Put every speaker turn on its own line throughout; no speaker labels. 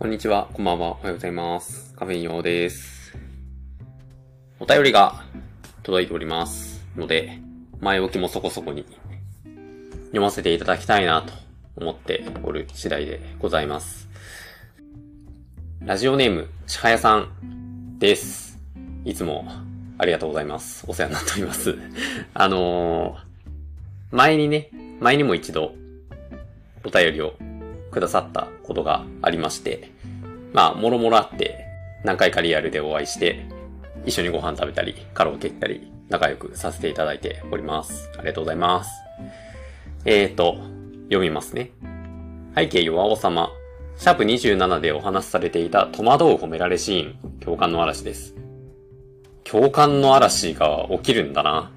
こんにちは、こんばんは、おはようございます。カフェイン用です。お便りが届いておりますので、前置きもそこそこに読ませていただきたいなと思っておる次第でございます。ラジオネーム、ちはやさんです。いつもありがとうございます。お世話になっております。あのー、前にね、前にも一度お便りをくださったことがありまして、まあ、もろもろあって、何回かリアルでお会いして、一緒にご飯食べたり、カラオケ行ったり、仲良くさせていただいております。ありがとうございます。えーと、読みますね。背景弱お様。シャープ27でお話しされていた戸惑う褒められシーン、共感の嵐です。共感の嵐が起きるんだな。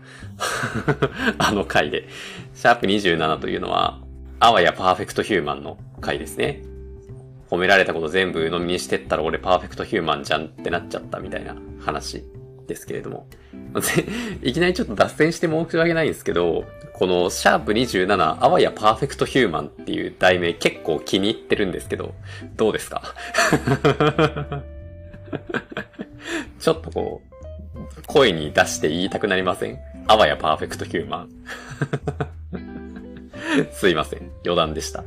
あの回で。シャープ27というのは、あわやパーフェクトヒューマンの回ですね。褒められたこと全部鵜呑みにしてったら俺パーフェクトヒューマンじゃんってなっちゃったみたいな話ですけれども。いきなりちょっと脱線して申し訳ないんですけど、このシャープ27あわやパーフェクトヒューマンっていう題名結構気に入ってるんですけど、どうですか？ちょっとこう、声に出して言いたくなりません？あわやパーフェクトヒューマン。すいません。余談でした。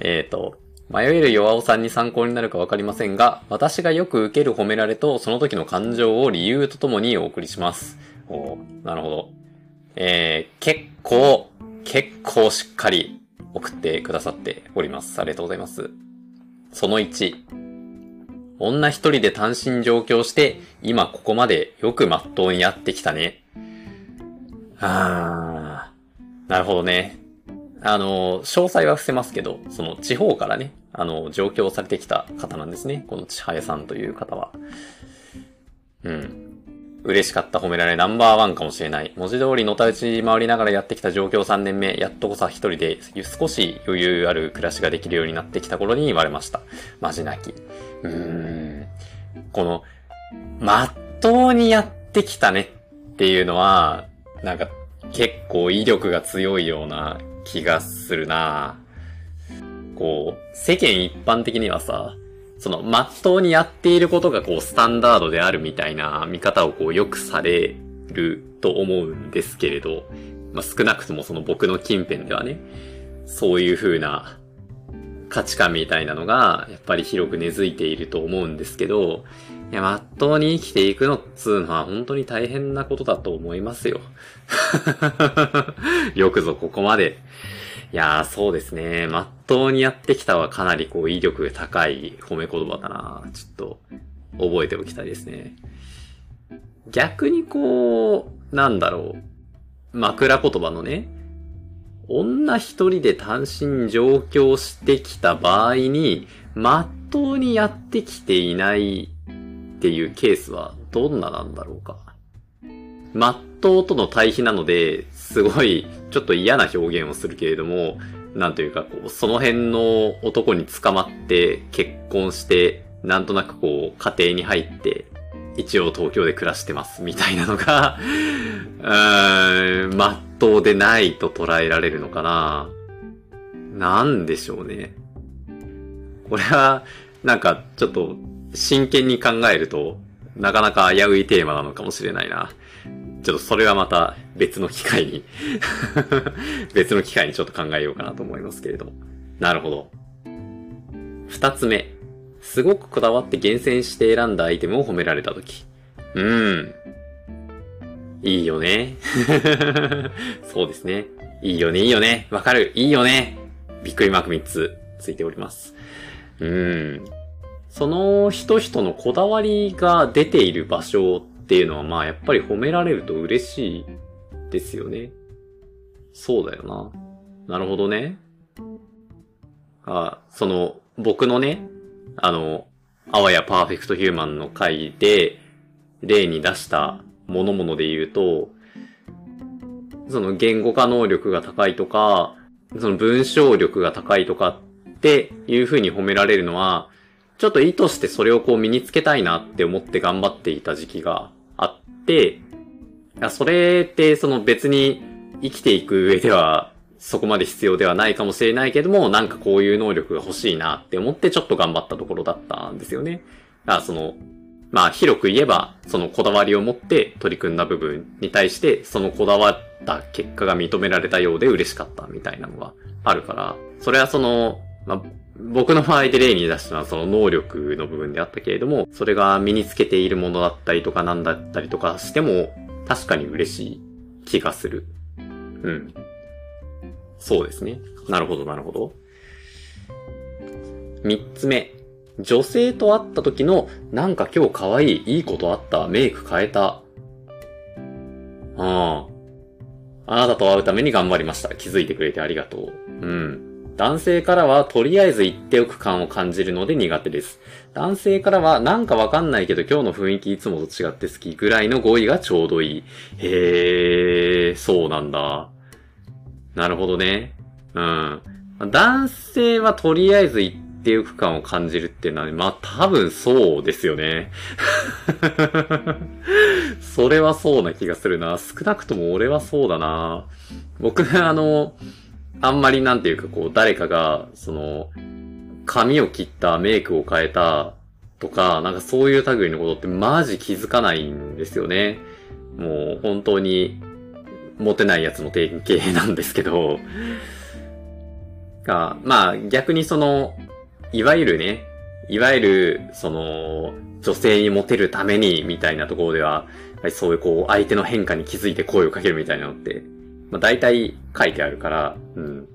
えっ、ー、と、迷える弱尾さんに参考になるかわかりませんが、私がよく受ける褒められとその時の感情を理由とともにお送りします。おなるほど。えー、結構、結構しっかり送ってくださっております。ありがとうございます。その1。女一人で単身上京して、今ここまでよくまっとうにやってきたね。あー、なるほどね。あの、詳細は伏せますけど、その地方からね、あの、上京されてきた方なんですね。この千早さんという方は。うん。嬉しかった褒められナンバーワンかもしれない。文字通りのたうち回りながらやってきた上京3年目、やっとこさ一人で少し余裕ある暮らしができるようになってきた頃に言われました。マジ泣き。うーん。この、まっとうにやってきたねっていうのは、なんか結構威力が強いような気がするな。こう、世間一般的にはさ、その、まっとうにやっていることがこう、スタンダードであるみたいな見方をこう、よくされると思うんですけれど、まあ、少なくともその僕の近辺ではね、そういう風な価値観みたいなのが、やっぱり広く根付いていると思うんですけど、いや、まっとうに生きていくのっつうのは本当に大変なことだと思いますよ。よくぞここまで。いやー、そうですね。まっとうにやってきたはかなりこう威力が高い褒め言葉だなちょっと覚えておきたいですね。逆にこう、なんだろう。枕言葉のね、女一人で単身上京してきた場合に、まっとうにやってきていないっていうケースはどんななんだろうか。まっとうとの対比なので、すごいちょっと嫌な表現をするけれども、なんというかこう、その辺の男に捕まって結婚して、なんとなくこう、家庭に入って、一応東京で暮らしてますみたいなのが、うーん、まっとうでないと捉えられるのかななんでしょうね。これは、なんかちょっと真剣に考えると、なかなか危ういテーマなのかもしれないな。ちょっとそれはまた別の機会に 別の機会にちょっと考えようかなと思いますけれども。なるほど。二つ目。すごくこだわって厳選して選んだアイテムを褒められたとき。うーん。いいよね。そうですね。いいよね、いいよね。わかる。いいよね。びっくりマーク3つついております。うーん。その人々のこだわりが出ている場所っていうのはまあやっぱり褒められると嬉しいですよね。そうだよな。なるほどね。あ、その、僕のね、あの、あわやパーフェクトヒューマンの回で例に出したものもので言うと、その言語化能力が高いとか、その文章力が高いとかっていう風に褒められるのは、ちょっと意図してそれをこう身につけたいなって思って頑張っていた時期があって、それってその別に生きていく上ではそこまで必要ではないかもしれないけども、なんかこういう能力が欲しいなって思ってちょっと頑張ったところだったんですよね。だからその、まあ広く言えば、そのこだわりを持って取り組んだ部分に対して、そのこだわった結果が認められたようで嬉しかったみたいなのがあるから、それはその、まあ、僕の場合で例に出したのはその能力の部分であったけれども、それが身につけているものだったりとかなんだったりとかしても、確かに嬉しい気がする。うん。そうですね。なるほど、なるほど。三つ目。女性と会った時の、なんか今日可愛い、いいことあった、メイク変えた。ああ。あなたと会うために頑張りました。気づいてくれてありがとう。うん。男性からはとりあえず言っておく感を感じるので苦手です。男性からはなんかわかんないけど今日の雰囲気いつもと違って好きぐらいの語彙がちょうどいい。へー、そうなんだ。なるほどね。うん。男性はとりあえず言っておく感を感じるっていうのは、まあ多分そうですよね。それはそうな気がするな。少なくとも俺はそうだな。僕、あの、あんまりなんていうかこう、誰かが、その、髪を切ったメイクを変えたとか、なんかそういう類のことってマジ気づかないんですよね。もう本当に、モテないやつの典型なんですけど、が、まあ逆にその、いわゆるね、いわゆる、その、女性にモテるために、みたいなところでは、そういうこう、相手の変化に気づいて声をかけるみたいなのって、まあ、大体書いてあるから、うん。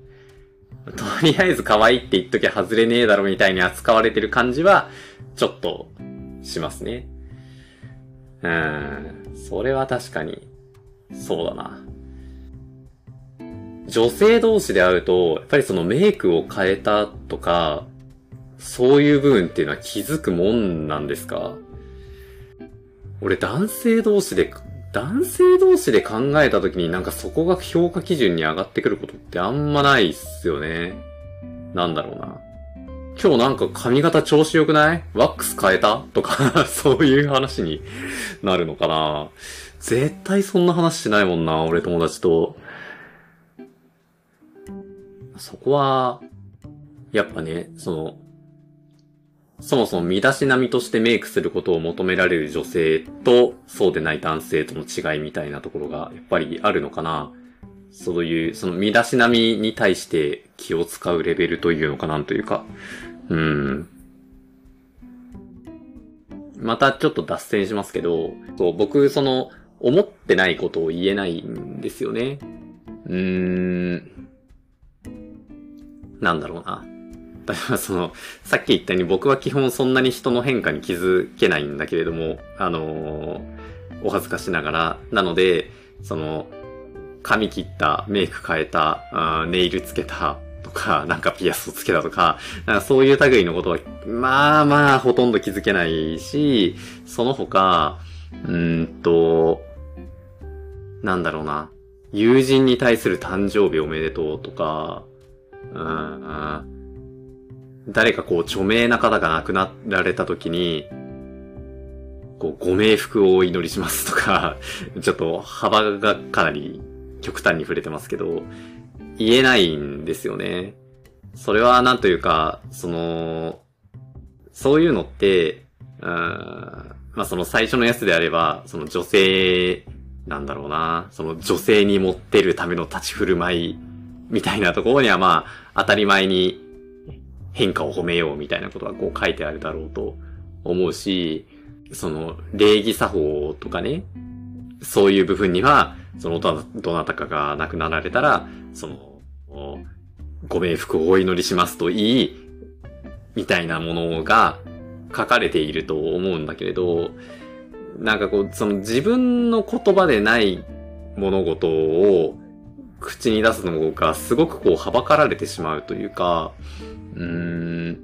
とりあえず可愛いって言っときゃ外れねえだろみたいに扱われてる感じは、ちょっと、しますね。うん。それは確かに、そうだな。女性同士で会うと、やっぱりそのメイクを変えたとか、そういう部分っていうのは気づくもんなんですか？俺男性同士で男性同士で考えた時になんかそこが評価基準に上がってくることってあんまないっすよね。なんだろうな。今日なんか髪型調子良くない？ワックス変えた？とか そういう話になるのかな絶対そんな話しないもんな、俺友達と。そこは、やっぱね、その、そもそも身だしなみとしてメイクすることを求められる女性と、そうでない男性との違いみたいなところが、やっぱりあるのかな。そういう、その身だしなみに対して気を使うレベルというのかなというか。うん。またちょっと脱線しますけど、そう僕、その、思ってないことを言えないんですよね。うーん。なんだろうな。例えばその、さっき言ったように僕は基本そんなに人の変化に気づけないんだけれども、あのー、お恥ずかしながら。なので、その、髪切った、メイク変えた、あネイルつけた、とか、なんかピアスをつけたとか、なんかそういう類のことは、まあまあほとんど気づけないし、その他、うんと、なんだろうな。友人に対する誕生日おめでとうとか、うん、誰かこう著名な方が亡くなられた時に、こう、ご冥福をお祈りしますとか、ちょっと幅がかなり極端に触れてますけど、言えないんですよね。それはなんというか、その、そういうのって、うん、まあその最初のやつであれば、その女性、なんだろうな、その女性に持ってるための立ち振る舞いみたいなところにはまあ当たり前に変化を褒めようみたいなことがこう書いてあるだろうと思うし、その礼儀作法とかね、そういう部分には、そのどなたかが亡くなられたら、その、ご冥福をお祈りしますといい、みたいなものが書かれていると思うんだけれど、なんかこう、その自分の言葉でない物事を口に出すのがすごくこう、はばかられてしまうというか、うん、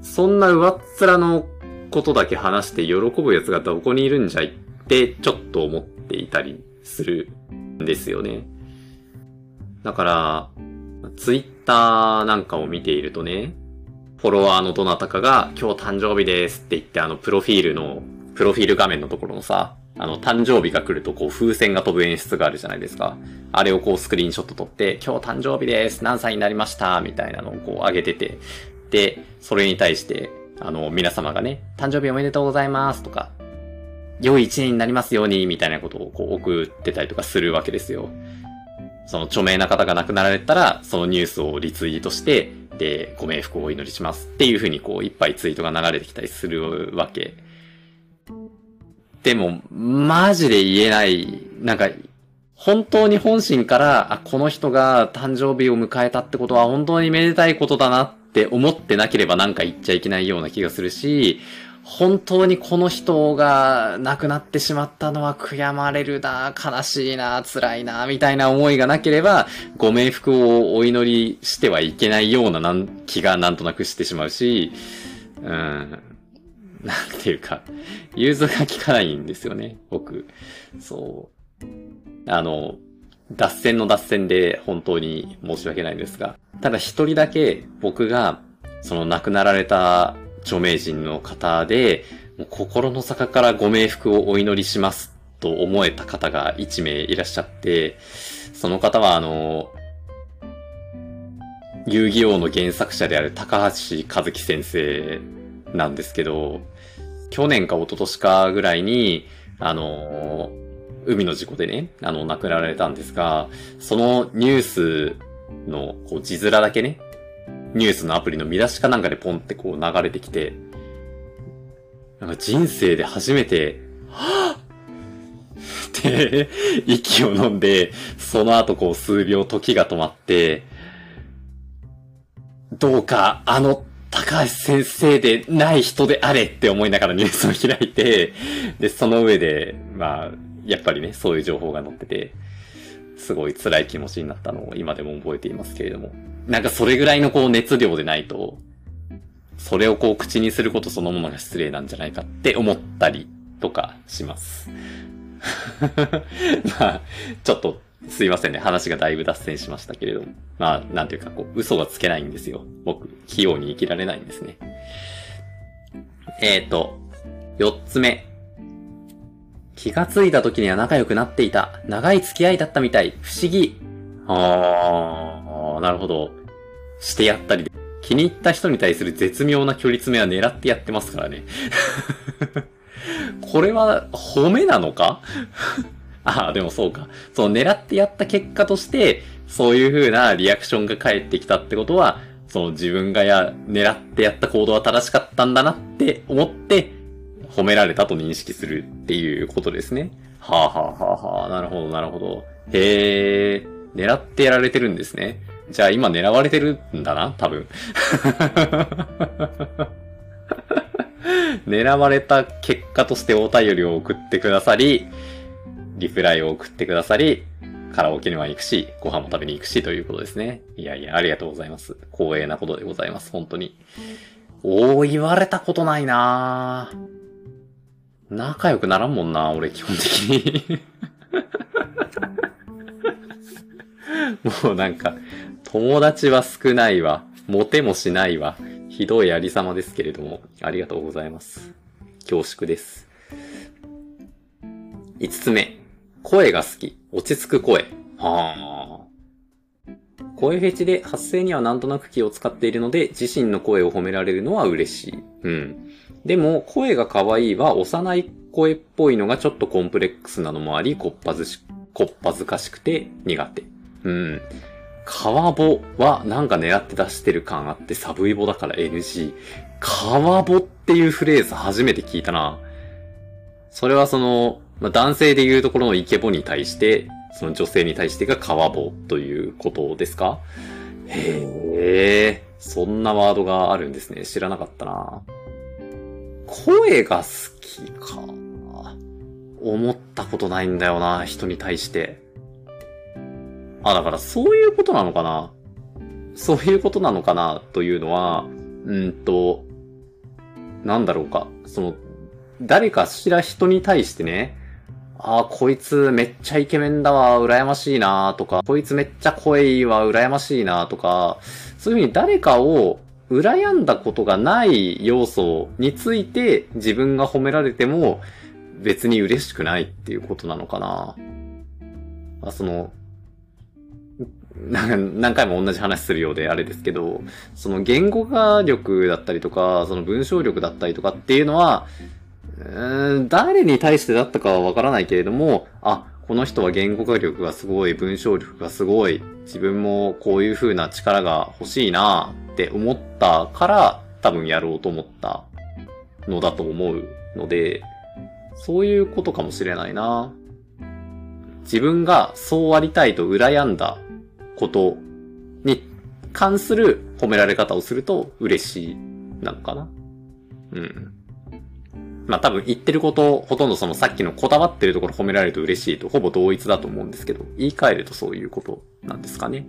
そんな上っ面のことだけ話して喜ぶ奴がどこにいるんじゃいってちょっと思っていたりするんですよね。だから、ツイッターなんかを見ているとね、フォロワーのどなたかが今日誕生日ですって言ってあのプロフィールの、プロフィール画面のところのさ、あの、誕生日が来るとこう風船が飛ぶ演出があるじゃないですか。あれをこうスクリーンショット撮って、今日誕生日です何歳になりました？みたいなのをこう上げてて、で、それに対して、あの、皆様がね、誕生日おめでとうございますとか、良い一年になりますように、みたいなことをこう送ってたりとかするわけですよ。その著名な方が亡くなられたら、そのニュースをリツイートして、で、ご冥福をお祈りしますっていう風にこう、いっぱいツイートが流れてきたりするわけ。でも、マジで言えない、なんか、本当に本心から、あ、この人が誕生日を迎えたってことは本当にめでたいことだなって思ってなければなんか言っちゃいけないような気がするし、本当にこの人が亡くなってしまったのは悔やまれるな、悲しいな、辛いな、みたいな思いがなければ、ご冥福をお祈りしてはいけないような気がなんとなくしてしまうし、うん、なんていうか、融通が効かないんですよね、僕。そう。あの、脱線の脱線で本当に申し訳ないんですが、ただ一人だけ僕が、その亡くなられた著名人の方で、心の底からご冥福をお祈りしますと思えた方が1名いらっしゃって、その方はあの、遊戯王の原作者である高橋和樹先生なんですけど、去年か一昨年かぐらいに、あの、海の事故でね、あの、亡くなられたんですが、そのニュースの、こう、字面だけね、ニュースのアプリの見出しかなんかでポンってこう流れてきて、なんか人生で初めて、はぁって息を飲んで、その後こう数秒時が止まって、どうかあの高橋先生でない人であれって思いながらニュースを開いて、で、その上で、まあ、やっぱりね、そういう情報が載ってて、すごい辛い気持ちになったのを今でも覚えていますけれども。なんかそれぐらいのこう熱量でないと、それをこう口にすることそのものが失礼なんじゃないかって思ったりとかします。まあ、ちょっとすいませんね。話がだいぶ脱線しましたけれども。まあ、なんていうかこう、嘘がつけないんですよ。僕、器用に生きられないんですね。えーと、四つ目。気がついた時には仲良くなっていた。長い付き合いだったみたい。不思議。あー、なるほど。してやったり。気に入った人に対する絶妙な距離詰めは狙ってやってますからね。これは褒めなのか？ああ、でもそうか。その狙ってやった結果として、そういう風なリアクションが返ってきたってことは、その自分がや、狙ってやった行動は正しかったんだなって思って、褒められたと認識するっていうことですね。はあはあはあはあ、なるほどなるほど。へえ、狙ってやられてるんですね。じゃあ今狙われてるんだな多分。狙われた結果としてお便りを送ってくださり、リプライを送ってくださり、カラオケには行くし、ご飯も食べに行くしということですね。いやいや、ありがとうございます。光栄なことでございます。本当に。おー、言われたことないな仲良くならんもんな、俺基本的に もうなんか、友達は少ないわ。モテもしないわ。ひどいありさまですけれども、ありがとうございます。恐縮です。五つ目。声が好き。落ち着く声。はあ。声フェチで発声にはなんとなく気を使っているので、自身の声を褒められるのは嬉しい。うん。でも、声が可愛いは幼い声っぽいのがちょっとコンプレックスなのもあり、こっぱずし、こっぱずかしくて苦手。うん。川ボはなんか狙って出してる感あってサブイボだから NG。川ボっていうフレーズ初めて聞いたな。それはその、まあ、男性で言うところのイケボに対して、その女性に対してが川ボということですか？へえ、そんなワードがあるんですね。知らなかったな。声が好きか。思ったことないんだよな、人に対して。あ、だからそういうことなのかな？そういうことなのかな？というのは、うんと、なんだろうか。その、誰かしら人に対してね、ああ、こいつめっちゃイケメンだわ、羨ましいなとか、こいつめっちゃ声いいわ、羨ましいなとか、そういうふうに誰かを羨んだことがない要素について自分が褒められても、別に嬉しくないっていうことなのかな。あ、その、何回も同じ話するようであれですけど、その言語化力だったりとか、その文章力だったりとかっていうのは、誰に対してだったかはわからないけれども、あ、この人は言語化力がすごい、文章力がすごい、自分もこういう風な力が欲しいなって思ったから、多分やろうと思ったのだと思うので、そういうことかもしれないな。自分がそうありたいと羨んだことに関する褒められ方をすると嬉しいなのかな。うん。まあ多分言ってること、ほとんどそのさっきのこだわってるところ褒められると嬉しいとほぼ同一だと思うんですけど、言い換えるとそういうことなんですかね。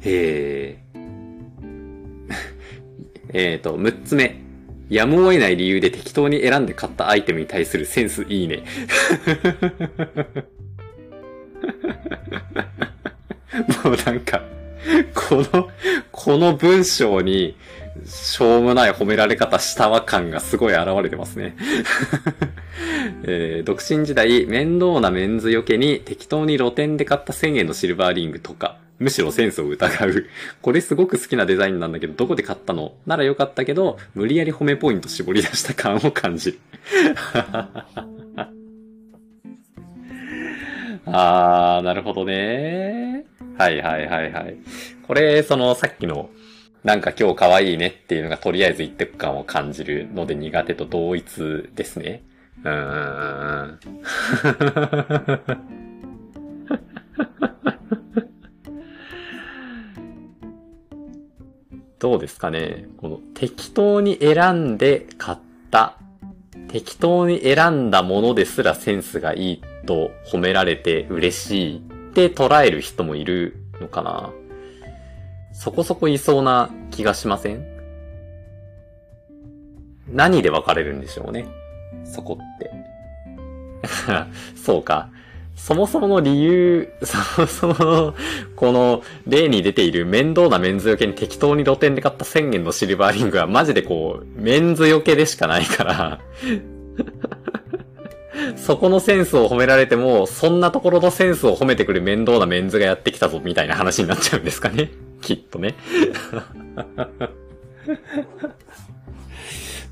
へ え。えっと、6つ目。やむを得ない理由で適当に選んで買ったアイテムに対するセンスいいね。もうなんか、この、この文章に、しょうもない褒められ方したわ感がすごい現れてますね。えー、独身時代、面倒なメンズよけに適当に露店で買った1000円のシルバーリングとか、むしろセンスを疑う。これすごく好きなデザインなんだけど、どこで買ったの？ならよかったけど、無理やり褒めポイント絞り出した感を感じる。あー、なるほどね。はいはいはいはい。これ、そのさっきの、なんか今日可愛いねっていうのがとりあえず言ってく感を感じるので苦手と同一ですね。うーん。どうですかねこの適当に選んで買った、適当に選んだものですらセンスがいいと褒められて嬉しいって捉える人もいるのかなそこそこいそうな気がしません？何で分かれるんでしょうね。そこって。そうか。そもそもの理由、そもそもの、この例に出ている面倒なメンズよけに適当に露店で買った1000円のシルバーリングはマジでこう、メンズよけでしかないから そこのセンスを褒められても、そんなところのセンスを褒めてくる面倒なメンズがやってきたぞみたいな話になっちゃうんですかね。きっとね。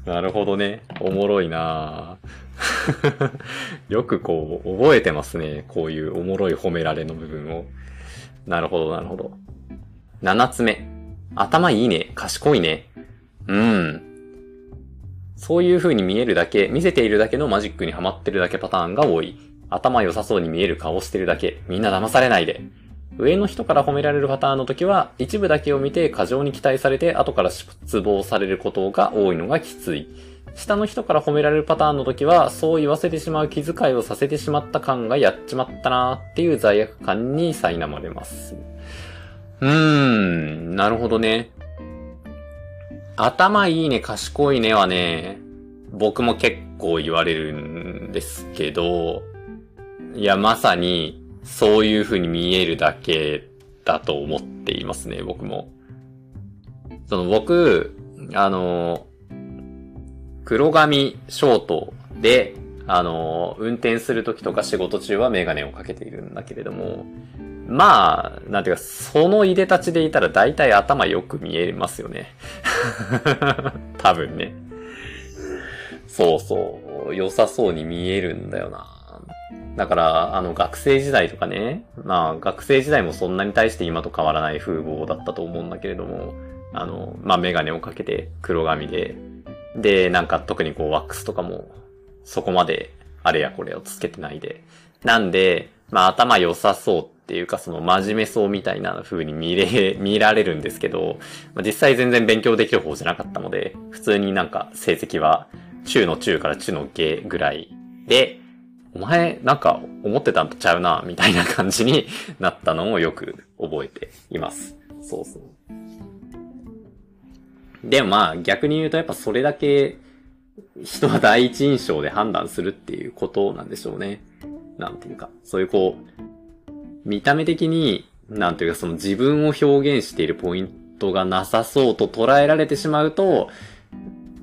なるほどね。おもろいなよくこう、覚えてますね。こういうおもろい褒められの部分を。なるほど、なるほど。七つ目。頭いいね。賢いね。うん。そういう風に見えるだけ、見せているだけのマジックにハマってるだけパターンが多い。頭良さそうに見える顔してるだけ。みんな騙されないで。上の人から褒められるパターンの時は、一部だけを見て過剰に期待されて後から失望されることが多いのがきつい。下の人から褒められるパターンの時は、そう言わせてしまう気遣いをさせてしまった感がやっちまったなーっていう罪悪感に苛まれます。うーん、なるほどね。頭いいね、賢いねはね、僕も結構言われるんですけど、いや、まさに、そういう風に見えるだけだと思っていますね、僕も。その僕、あの、黒髪ショートで、あの、運転するときとか仕事中はメガネをかけているんだけれども、まあ、なんていうか、その入れ立ちでいたら大体頭よく見えますよね。多分ね。そうそう。良さそうに見えるんだよな。だから、あの、学生時代とかね。まあ、学生時代もそんなに対して今と変わらない風貌だったと思うんだけれども、あの、まあ、メガネをかけて黒髪で、で、なんか特にこう、ワックスとかも、そこまで、あれやこれをつけてないで。なんで、まあ、頭良さそうっていうかその真面目そうみたいな風に見れ、見られるんですけど、まあ、実際全然勉強できる方じゃなかったので、普通になんか成績は中の中から中の下ぐらいで、お前なんか思ってたんとちゃうな、みたいな感じになったのをよく覚えています。そうそう。でまあ逆に言うとやっぱそれだけ人は第一印象で判断するっていうことなんでしょうね。なんていうか、そういうこう、見た目的に、なんていうかその自分を表現しているポイントがなさそうと捉えられてしまうと、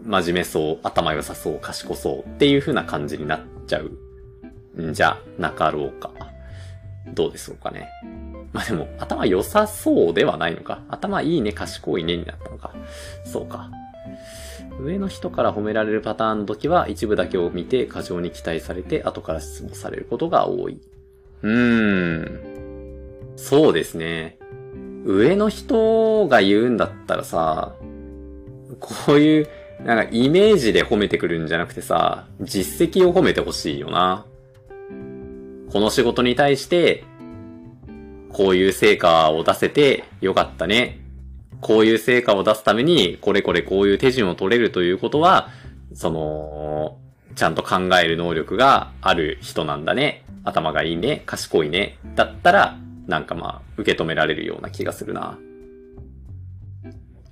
真面目そう、頭良さそう、賢そうっていう風な感じになっちゃうんじゃなかろうか。どうでしょうかね。まあでも、頭良さそうではないのか。頭いいね、賢いねになったのか。そうか。上の人から褒められるパターンの時は一部だけを見て過剰に期待されて後から質問されることが多い。うーん。そうですね。上の人が言うんだったらさ、こういう、なんかイメージで褒めてくるんじゃなくてさ、実績を褒めてほしいよな。この仕事に対して、こういう成果を出せてよかったね。こういう成果を出すために、これこれこういう手順を取れるということは、その、ちゃんと考える能力がある人なんだね。頭がいいね。賢いね。だったら、なんかまあ、受け止められるような気がするな。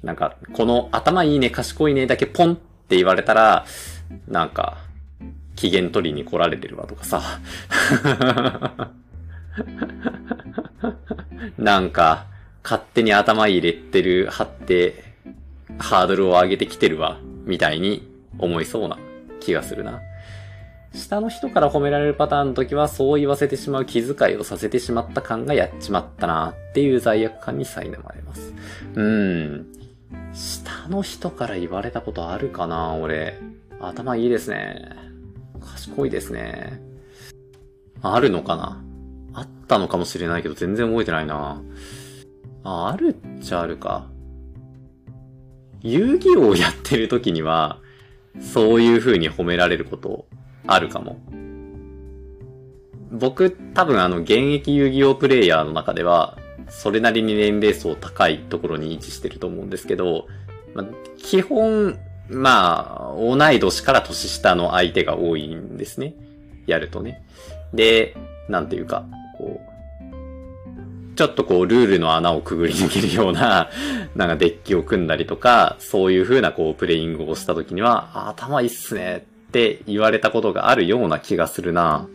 なんか、この頭いいね、賢いねだけポンって言われたら、なんか、機嫌取りに来られてるわとかさ。なんか、勝手に頭入れてる、貼って、ハードルを上げてきてるわ、みたいに思いそうな気がするな。下の人から褒められるパターンの時は、そう言わせてしまう気遣いをさせてしまった感がやっちまったなっていう罪悪感に苛まれます。うーん。下の人から言われたことあるかな俺。頭いいですね。賢いですね。あるのかなあったのかもしれないけど全然覚えてないな。あ、あるっちゃあるか。遊戯王をやってる時には、そういう風に褒められることあるかも。僕、多分あの、現役遊戯王プレイヤーの中では、それなりに年齢層高いところに位置してると思うんですけど、ま、基本、まあ、同い年から年下の相手が多いんですね。やるとね。で、なんていうか、こう、ちょっとこう、ルールの穴をくぐり抜けるような、なんかデッキを組んだりとか、そういう風なこう、プレイングをした時には、頭いいっすねって言われたことがあるような気がするな。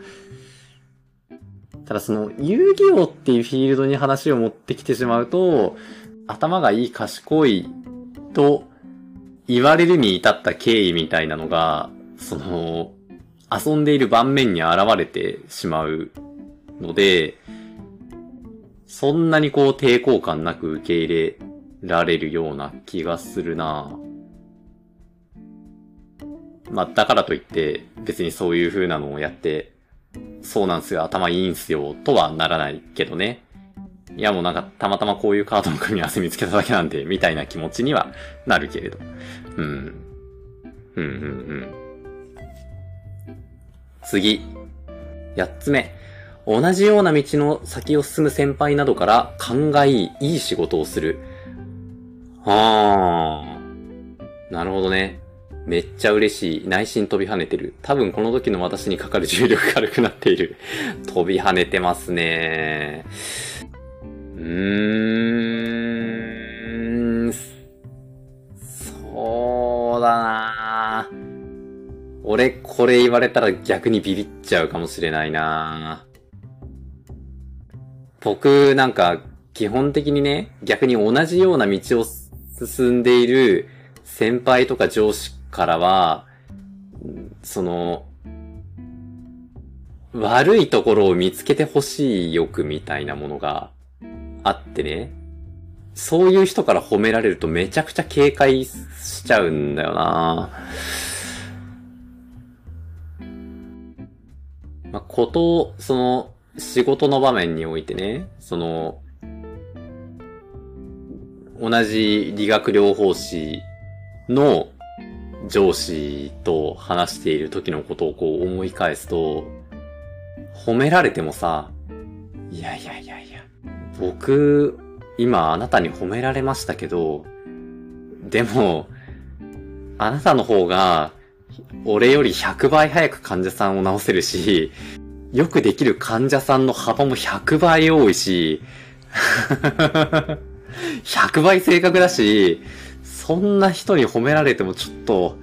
ただその、遊戯王っていうフィールドに話を持ってきてしまうと、頭がいい賢いと言われるに至った経緯みたいなのが、その、遊んでいる盤面に現れてしまうので、そんなにこう抵抗感なく受け入れられるような気がするなまあ、だからといって、別にそういう風なのをやって、そうなんすよ、頭いいんすよ、とはならないけどね。いやもうなんか、たまたまこういうカードの組み合わせ見つけただけなんで、みたいな気持ちにはなるけれど。うん。うん、うん、うん。次。八つ目。同じような道の先を進む先輩などから勘がいい、いい仕事をする。はあ。なるほどね。めっちゃ嬉しい。内心飛び跳ねてる。多分この時の私にかかる重力軽くなっている。飛び跳ねてますね。うーん。そうだな俺これ言われたら逆にビビっちゃうかもしれないな僕なんか基本的にね、逆に同じような道を進んでいる先輩とか上司からは、その、悪いところを見つけてほしい欲みたいなものがあってね。そういう人から褒められるとめちゃくちゃ警戒しちゃうんだよなまあ、こと、その、仕事の場面においてね、その、同じ理学療法士の上司と話している時のことをこう思い返すと、褒められてもさ、いやいやいやいや、僕、今あなたに褒められましたけど、でも、あなたの方が、俺より100倍早く患者さんを治せるし、よくできる患者さんの幅も100倍多いし、100倍正確だし、そんな人に褒められてもちょっと、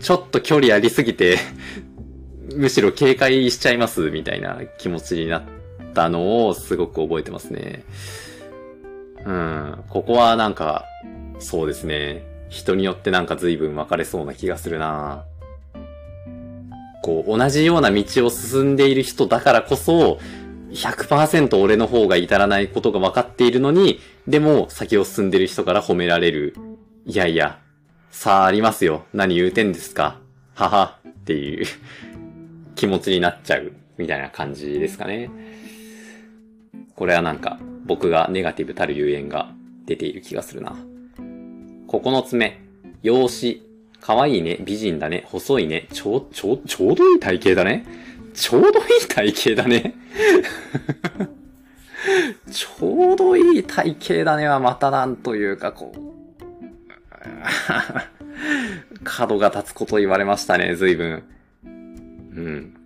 ちょっと距離ありすぎてむしろ警戒しちゃいますみたいな気持ちになったのをすごく覚えてますね。うん。ここはなんか、そうですね。人によってなんか随分分かれそうな気がするなこう、同じような道を進んでいる人だからこそ、100%俺の方が至らないことが分かっているのに、でも先を進んでる人から褒められる。いやいや、さあありますよ。何言うてんですか。はは、っていう気持ちになっちゃう、みたいな感じですかね。これはなんか、僕がネガティブたるゆえんが出ている気がするな。9つ目、容姿。可愛いね、美人だね、細いね、ちょう、ちょう、ちょうどいい体型だね。ちょうどいい体型だね。ちょうどいい体型だねはまたなんというかこう、角が立つこと言われましたね、随分。うん。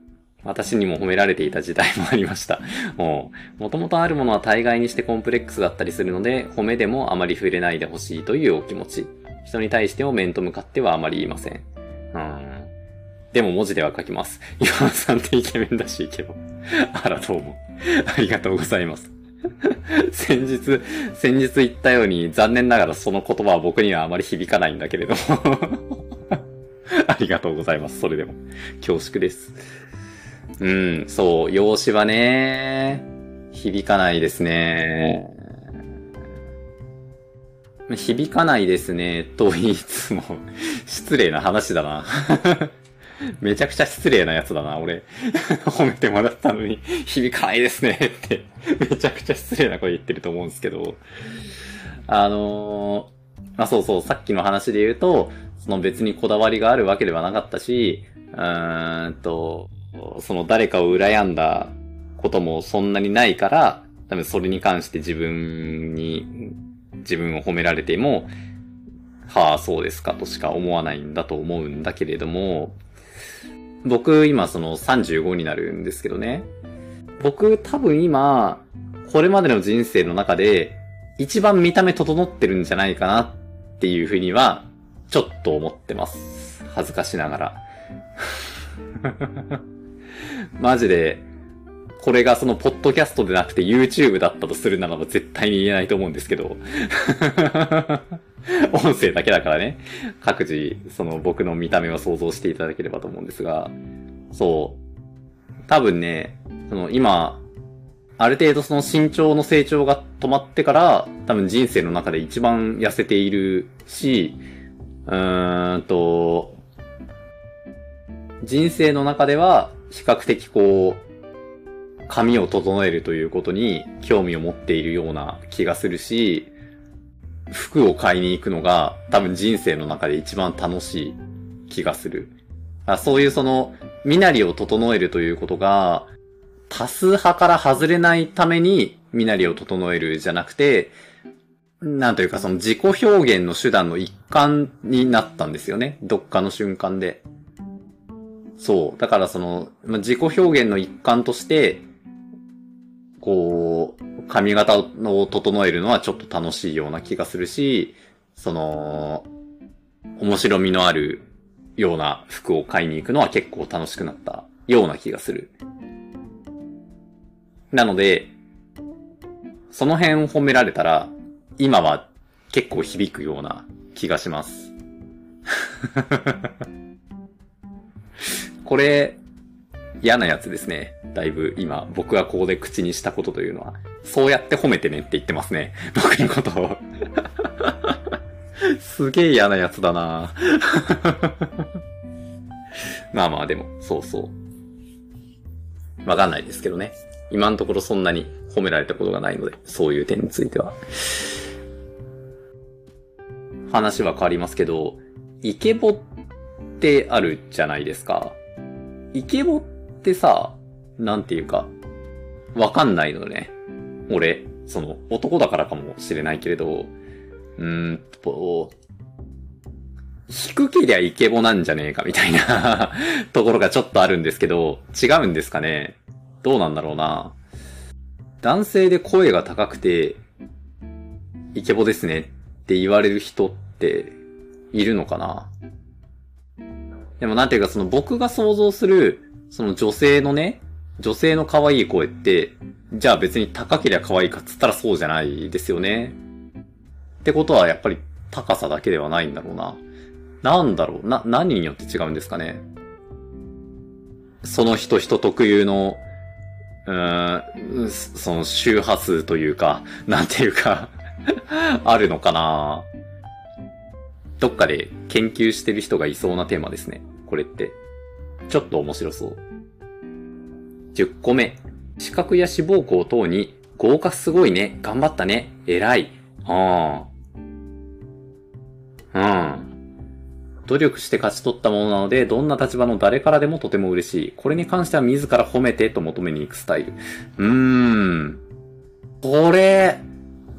私にも褒められていた時代もありました。もう、もともとあるものは大概にしてコンプレックスだったりするので、褒めでもあまり触れないでほしいというお気持ち。人に対しても面と向かってはあまり言いません。うん。でも文字では書きます。岩野さんってイケメンだし、イケボ。あら、どうも。ありがとうございます。先日、先日言ったように残念ながらその言葉は僕にはあまり響かないんだけれどもありがとうございます。それでも。恐縮です。うん、そう、容姿はね、響かないですね。響かないですね、と言いつも、失礼な話だな めちゃくちゃ失礼なやつだな、俺。褒めてもらったのに、響かないですねって、めちゃくちゃ失礼なこと言ってると思うんですけど。あのー、まあ、そうそう、さっきの話で言うと、その別にこだわりがあるわけではなかったし、うーんと、その誰かを羨んだこともそんなにないから、多分それに関して自分に、自分を褒められても、はあ、そうですかとしか思わないんだと思うんだけれども、僕今その35になるんですけどね。僕多分今、これまでの人生の中で一番見た目整ってるんじゃないかなっていうふうには、ちょっと思ってます。恥ずかしながら。マジで、これがそのポッドキャストでなくて YouTube だったとするならば絶対に言えないと思うんですけど。音声だけだからね、各自、その僕の見た目を想像していただければと思うんですが、そう。多分ね、その今、ある程度その身長の成長が止まってから、多分人生の中で一番痩せているし、うーんと、人生の中では比較的こう、髪を整えるということに興味を持っているような気がするし、服を買いに行くのが多分人生の中で一番楽しい気がする。あそういうその、身なりを整えるということが、多数派から外れないために身なりを整えるじゃなくて、なんというかその自己表現の手段の一環になったんですよね。どっかの瞬間で。そう。だからその、自己表現の一環として、こう、髪型を整えるのはちょっと楽しいような気がするし、その、面白みのあるような服を買いに行くのは結構楽しくなったような気がする。なので、その辺を褒められたら、今は結構響くような気がします。これ、嫌なやつですね。だいぶ今、僕がここで口にしたことというのは、そうやって褒めてねって言ってますね。僕のことを。すげえ嫌なやつだな まあまあでも、そうそう。わかんないですけどね。今のところそんなに褒められたことがないので、そういう点については。話は変わりますけど、イケボってあるじゃないですか。イケボってってさ、なんていうか、わかんないのね。俺、その、男だからかもしれないけれど、うーんと、低けりゃイケボなんじゃねえかみたいな ところがちょっとあるんですけど、違うんですかねどうなんだろうな。男性で声が高くて、イケボですねって言われる人っているのかなでもなんていうかその僕が想像する、その女性のね、女性の可愛い声って、じゃあ別に高けりゃ可愛いかっつったらそうじゃないですよね。ってことはやっぱり高さだけではないんだろうな。なんだろう？な、何によって違うんですかね？その人人特有の、うーん、その周波数というか、なんていうか あるのかなどっかで研究してる人がいそうなテーマですね。これって。ちょっと面白そう。10個目。視覚や志望校等に合格すごいね。頑張ったね。偉い。ああ。うん。努力して勝ち取ったものなので、どんな立場の誰からでもとても嬉しい。これに関しては自ら褒めてと求めに行くスタイル。うーん。これ、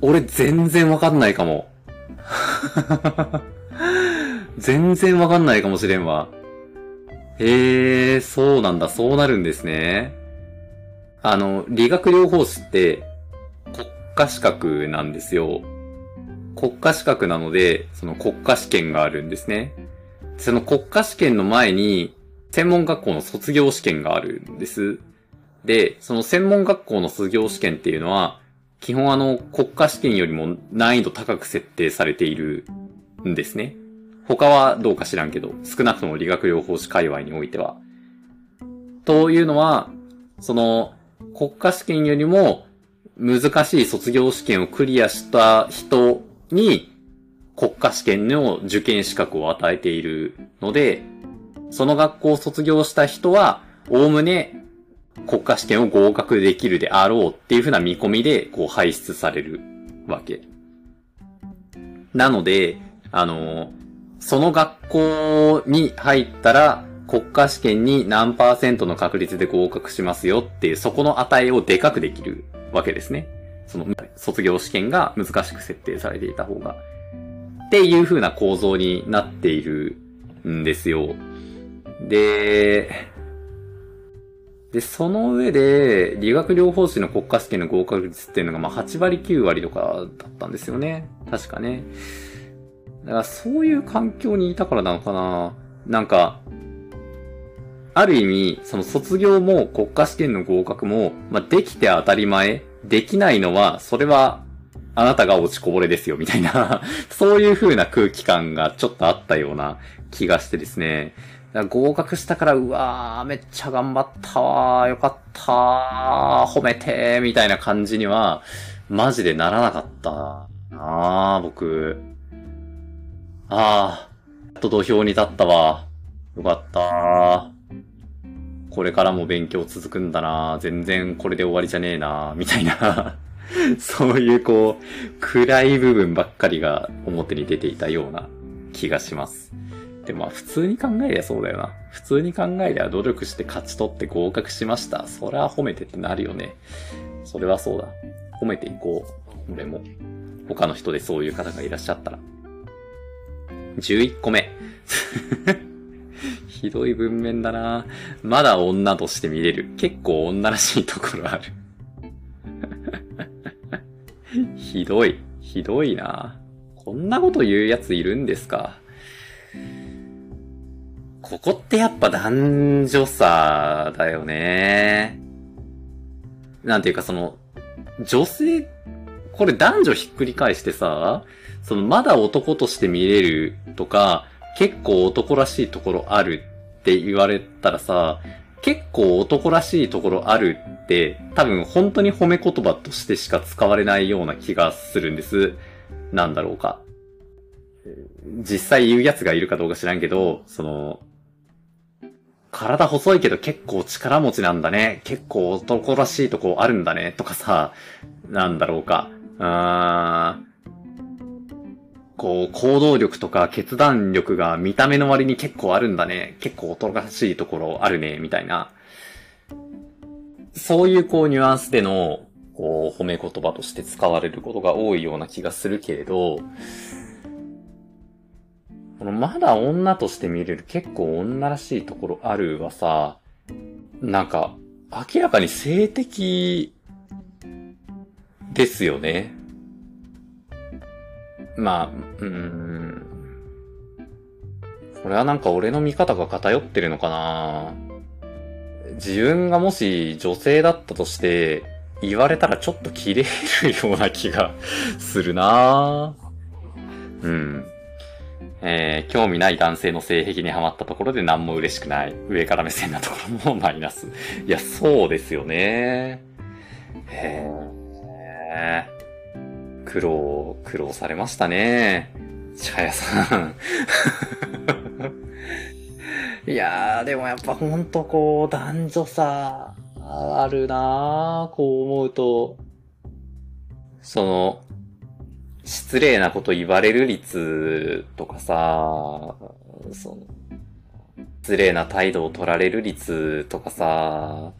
俺全然わかんないかも。全然わかんないかもしれんわ。へえ、そうなんだ、そうなるんですね。あの、理学療法士って国家資格なんですよ。国家資格なので、その国家試験があるんですね。その国家試験の前に、専門学校の卒業試験があるんです。で、その専門学校の卒業試験っていうのは、基本あの、国家試験よりも難易度高く設定されているんですね。他はどうか知らんけど、少なくとも理学療法士界隈においては。というのは、その、国家試験よりも難しい卒業試験をクリアした人に、国家試験の受験資格を与えているので、その学校を卒業した人は、おおむね国家試験を合格できるであろうっていうふうな見込みで、こう排出されるわけ。なので、あの、その学校に入ったら、国家試験に何パーセントの確率で合格しますよっていう、そこの値をでかくできるわけですね。その、卒業試験が難しく設定されていた方が。っていう風な構造になっているんですよ。で、で、その上で、理学療法士の国家試験の合格率っていうのが、まあ、8割9割とかだったんですよね。確かね。だから、そういう環境にいたからなのかななんか、ある意味、その卒業も国家試験の合格も、まあ、できて当たり前、できないのは、それは、あなたが落ちこぼれですよ、みたいな そういう風な空気感がちょっとあったような気がしてですね。合格したから、うわー、めっちゃ頑張ったわー、よかったー、褒めてー、みたいな感じには、マジでならなかったなー、僕。あー、やっと土俵に立ったわ。よかった。これからも勉強続くんだな全然これで終わりじゃねえなみたいな そういうこう、暗い部分ばっかりが表に出ていたような気がします。で、まあ普通に考えりゃそうだよな。普通に考えりゃ努力して勝ち取って合格しました。それは褒めてってなるよね。それはそうだ。褒めていこう。俺も。他の人でそういう方がいらっしゃったら。11個目。ひどい文面だなまだ女として見れる。結構女らしいところある。ひどい。ひどいなこんなこと言うやついるんですかここってやっぱ男女差だよね。なんていうかその、女性、これ男女ひっくり返してさ、そのまだ男として見れるとか、結構男らしいところあるって言われたらさ、結構男らしいところあるって多分本当に褒め言葉としてしか使われないような気がするんです。なんだろうか。実際言うやつがいるかどうか知らんけど、その、体細いけど結構力持ちなんだね。結構男らしいとこあるんだね。とかさ、なんだろうか。あーこう、行動力とか決断力が見た目の割に結構あるんだね。結構男らしいところあるね。みたいな。そういうこうニュアンスでの、こう、褒め言葉として使われることが多いような気がするけれど、このまだ女として見れる結構女らしいところあるはさ、なんか、明らかに性的ですよね。まあ、うん。これはなんか俺の見方が偏ってるのかな自分がもし女性だったとして言われたらちょっと切れるような気がするなうん。えー、興味ない男性の性癖にはまったところで何も嬉しくない。上から目線なところもマイナス。いや、そうですよね。へえ。苦労、苦労されましたね。茶屋さん。いやー、でもやっぱほんとこう、男女差、あるなー、こう思うと。その、失礼なこと言われる率とかさ、その、失礼な態度を取られる率とかさ、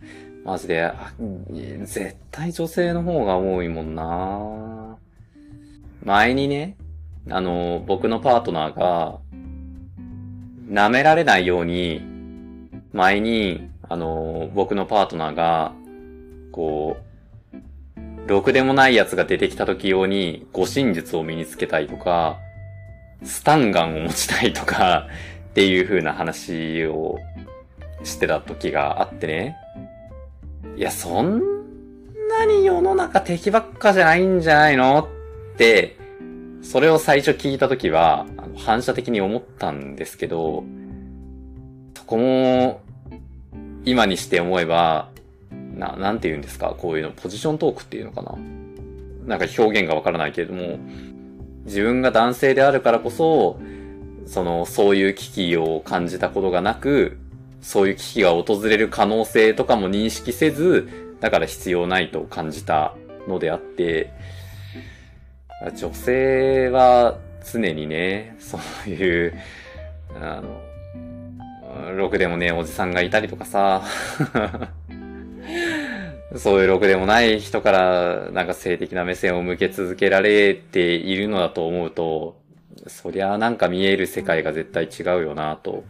マジで、絶対女性の方が多いもんな。前にね、あの、僕のパートナーが、舐められないように、前に、あの、僕のパートナーが、こう、ろくでもないやつが出てきた時用に護身術を身につけたいとか、スタンガンを持ちたいとか、っていう風な話をしてた時があってね。いや、そんなに世の中敵ばっかじゃないんじゃないの？って、それを最初聞いた時は、あの反射的に思ったんですけど、そこも、今にして思えば、な、なんて言うんですか？こういうの、ポジショントークっていうのかな？なんか表現がわからないけれども、自分が男性であるからこそ、その、そういう危機を感じたことがなく、そういう危機が訪れる可能性とかも認識せず、だから必要ないと感じたのであって、女性は常にね、そういう、あの、ろくでもねおじさんがいたりとかさ、そういうろくでもない人からなんか性的な目線を向け続けられているのだと思うと、そりゃなんか見える世界が絶対違うよなと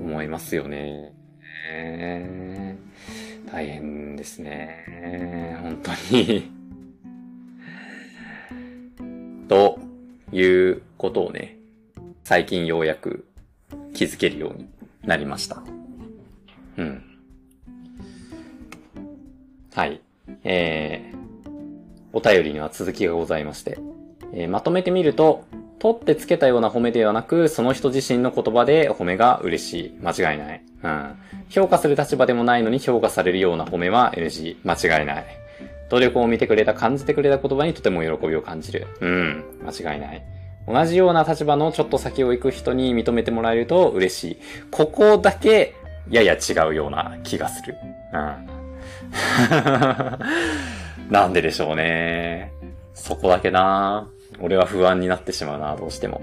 思いますよね。大変ですね。本当に ということをね、最近ようやく気づけるようになりました。うん。はい。えー、お便りには続きがございまして、えー、まとめてみると、取ってつけたような褒めではなく、その人自身の言葉で褒めが嬉しい。間違いない。うん。評価する立場でもないのに評価されるような褒めは NG。間違いない。努力を見てくれた、感じてくれた言葉にとても喜びを感じる。うん。間違いない。同じような立場のちょっと先を行く人に認めてもらえると嬉しい。ここだけ、やや違うような気がする。うん。なんででしょうね。そこだけな俺は不安になってしまうな、どうしても。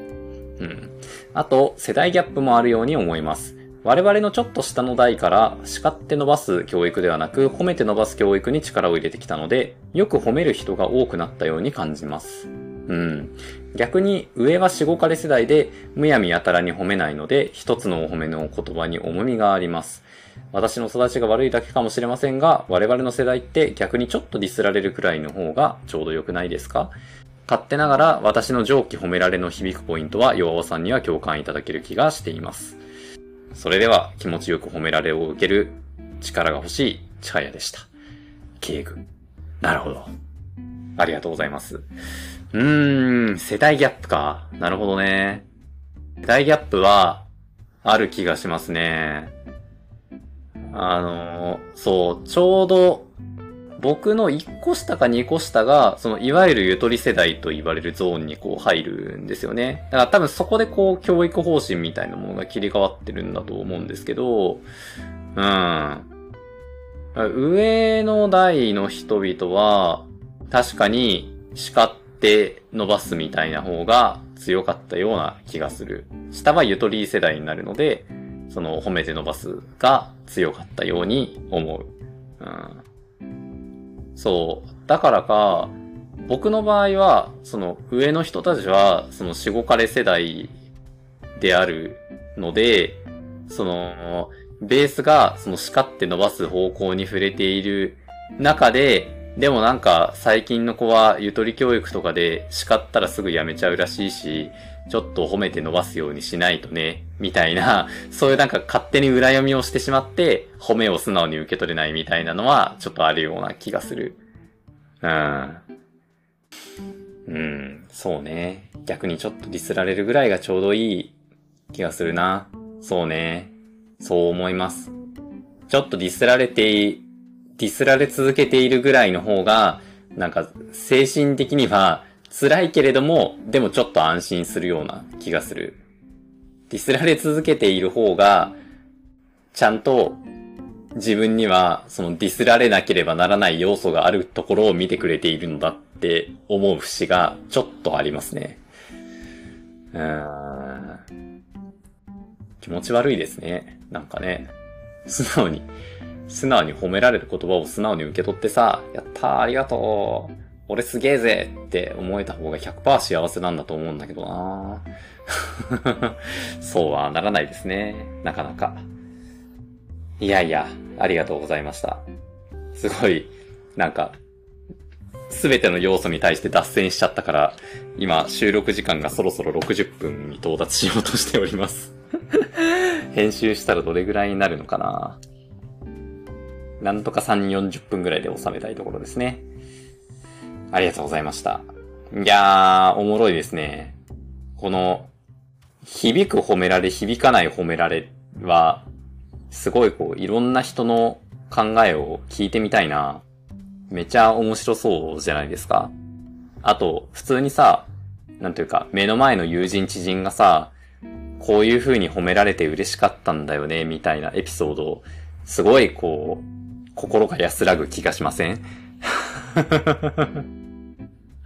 うん。あと、世代ギャップもあるように思います。我々のちょっと下の代から叱って伸ばす教育ではなく褒めて伸ばす教育に力を入れてきたので、よく褒める人が多くなったように感じます。うん。逆に上はしごかれ世代でむやみやたらに褒めないので、一つのお褒めの言葉に重みがあります。私の育ちが悪いだけかもしれませんが、我々の世代って逆にちょっとディスられるくらいの方がちょうど良くないですか？勝手ながら私の上記褒められの響くポイントは弱尾さんには共感いただける気がしています。それでは気持ちよく褒められを受ける力が欲しい茶屋でした。敬具。なるほど。ありがとうございます。うーん、世代ギャップか。なるほどね。世代ギャップは、ある気がしますね。あの、そう、ちょうど、僕の1個下か2個下が、その、いわゆるゆとり世代と言われるゾーンにこう入るんですよね。だから多分そこでこう、教育方針みたいなものが切り替わってるんだと思うんですけど、うん。上の代の人々は、確かに叱って伸ばすみたいな方が強かったような気がする。下はゆとり世代になるので、その褒めて伸ばすが強かったように思う。うん、そう。だからか、僕の場合は、その上の人たちは、そのしごかれ世代であるので、その、ベースがその叱って伸ばす方向に触れている中で、でもなんか最近の子はゆとり教育とかで叱ったらすぐやめちゃうらしいし、ちょっと褒めて伸ばすようにしないとね、みたいな、そういうなんか勝手に裏読みをしてしまって、褒めを素直に受け取れないみたいなのは、ちょっとあるような気がする。うん。うん、そうね。逆にちょっとディスられるぐらいがちょうどいい気がするな。そうね。そう思います。ちょっとディスられて、ディスられ続けているぐらいの方が、なんか精神的には辛いけれども、でもちょっと安心するような気がする。ディスられ続けている方が、ちゃんと自分にはそのディスられなければならない要素があるところを見てくれているのだって思う節がちょっとありますね。うーん。気持ち悪いですね。なんかね、素直に、素直に褒められる言葉を素直に受け取ってさ、やったーありがとう俺すげえぜって思えた方が100%幸せなんだと思うんだけどな そうはならないですね。なかなか。いやいや、ありがとうございました。すごい、なんか、すべての要素に対して脱線しちゃったから、今収録時間がそろそろ60分に到達しようとしております 編集したらどれぐらいになるのかななんとか3、40分ぐらいで収めたいところですね。ありがとうございました。いやー、おもろいですね。この、響く褒められ、響かない褒められは、すごいこう、いろんな人の考えを聞いてみたいな。めちゃ面白そうじゃないですか。あと、普通にさ、なんというか、目の前の友人知人がさ、こういう風に褒められて嬉しかったんだよね、みたいなエピソード、すごいこう、心が安らぐ気がしません？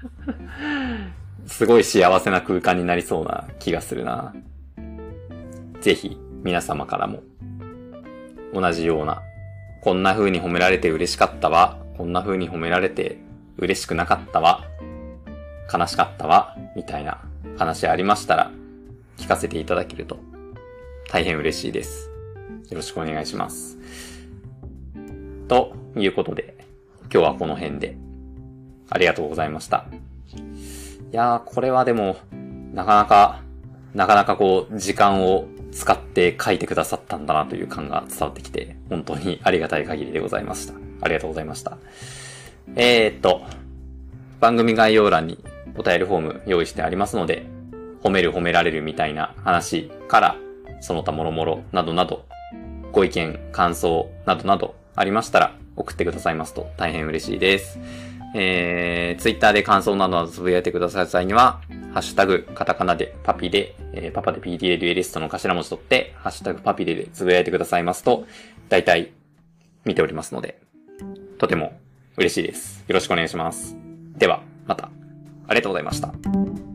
すごい幸せな空間になりそうな気がするな。ぜひ、皆様からも、同じような、こんな風に褒められて嬉しかったわ、こんな風に褒められて嬉しくなかったわ、悲しかったわ、みたいな話ありましたら、聞かせていただけると、大変嬉しいです。よろしくお願いします。ということで、今日はこの辺で、ありがとうございました。いやー、これはでも、なかなか、なかなかこう、時間を使って書いてくださったんだなという感が伝わってきて、本当にありがたい限りでございました。ありがとうございました。えー、っと、番組概要欄にお便りフォーム用意してありますので、褒める褒められるみたいな話から、その他諸々などなど、ご意見、感想などなどありましたら送ってくださいますと大変嬉しいです。えー、ツイッターで感想などをつぶやいてくださる際には、ハッシュタグ、カタカナでパピで、えー、パパで PTA デュエリストの頭文字取って、ハッシュタグパピででつぶやいてくださいますと、大体見ておりますので、とても嬉しいです。よろしくお願いします。では、また。ありがとうございました。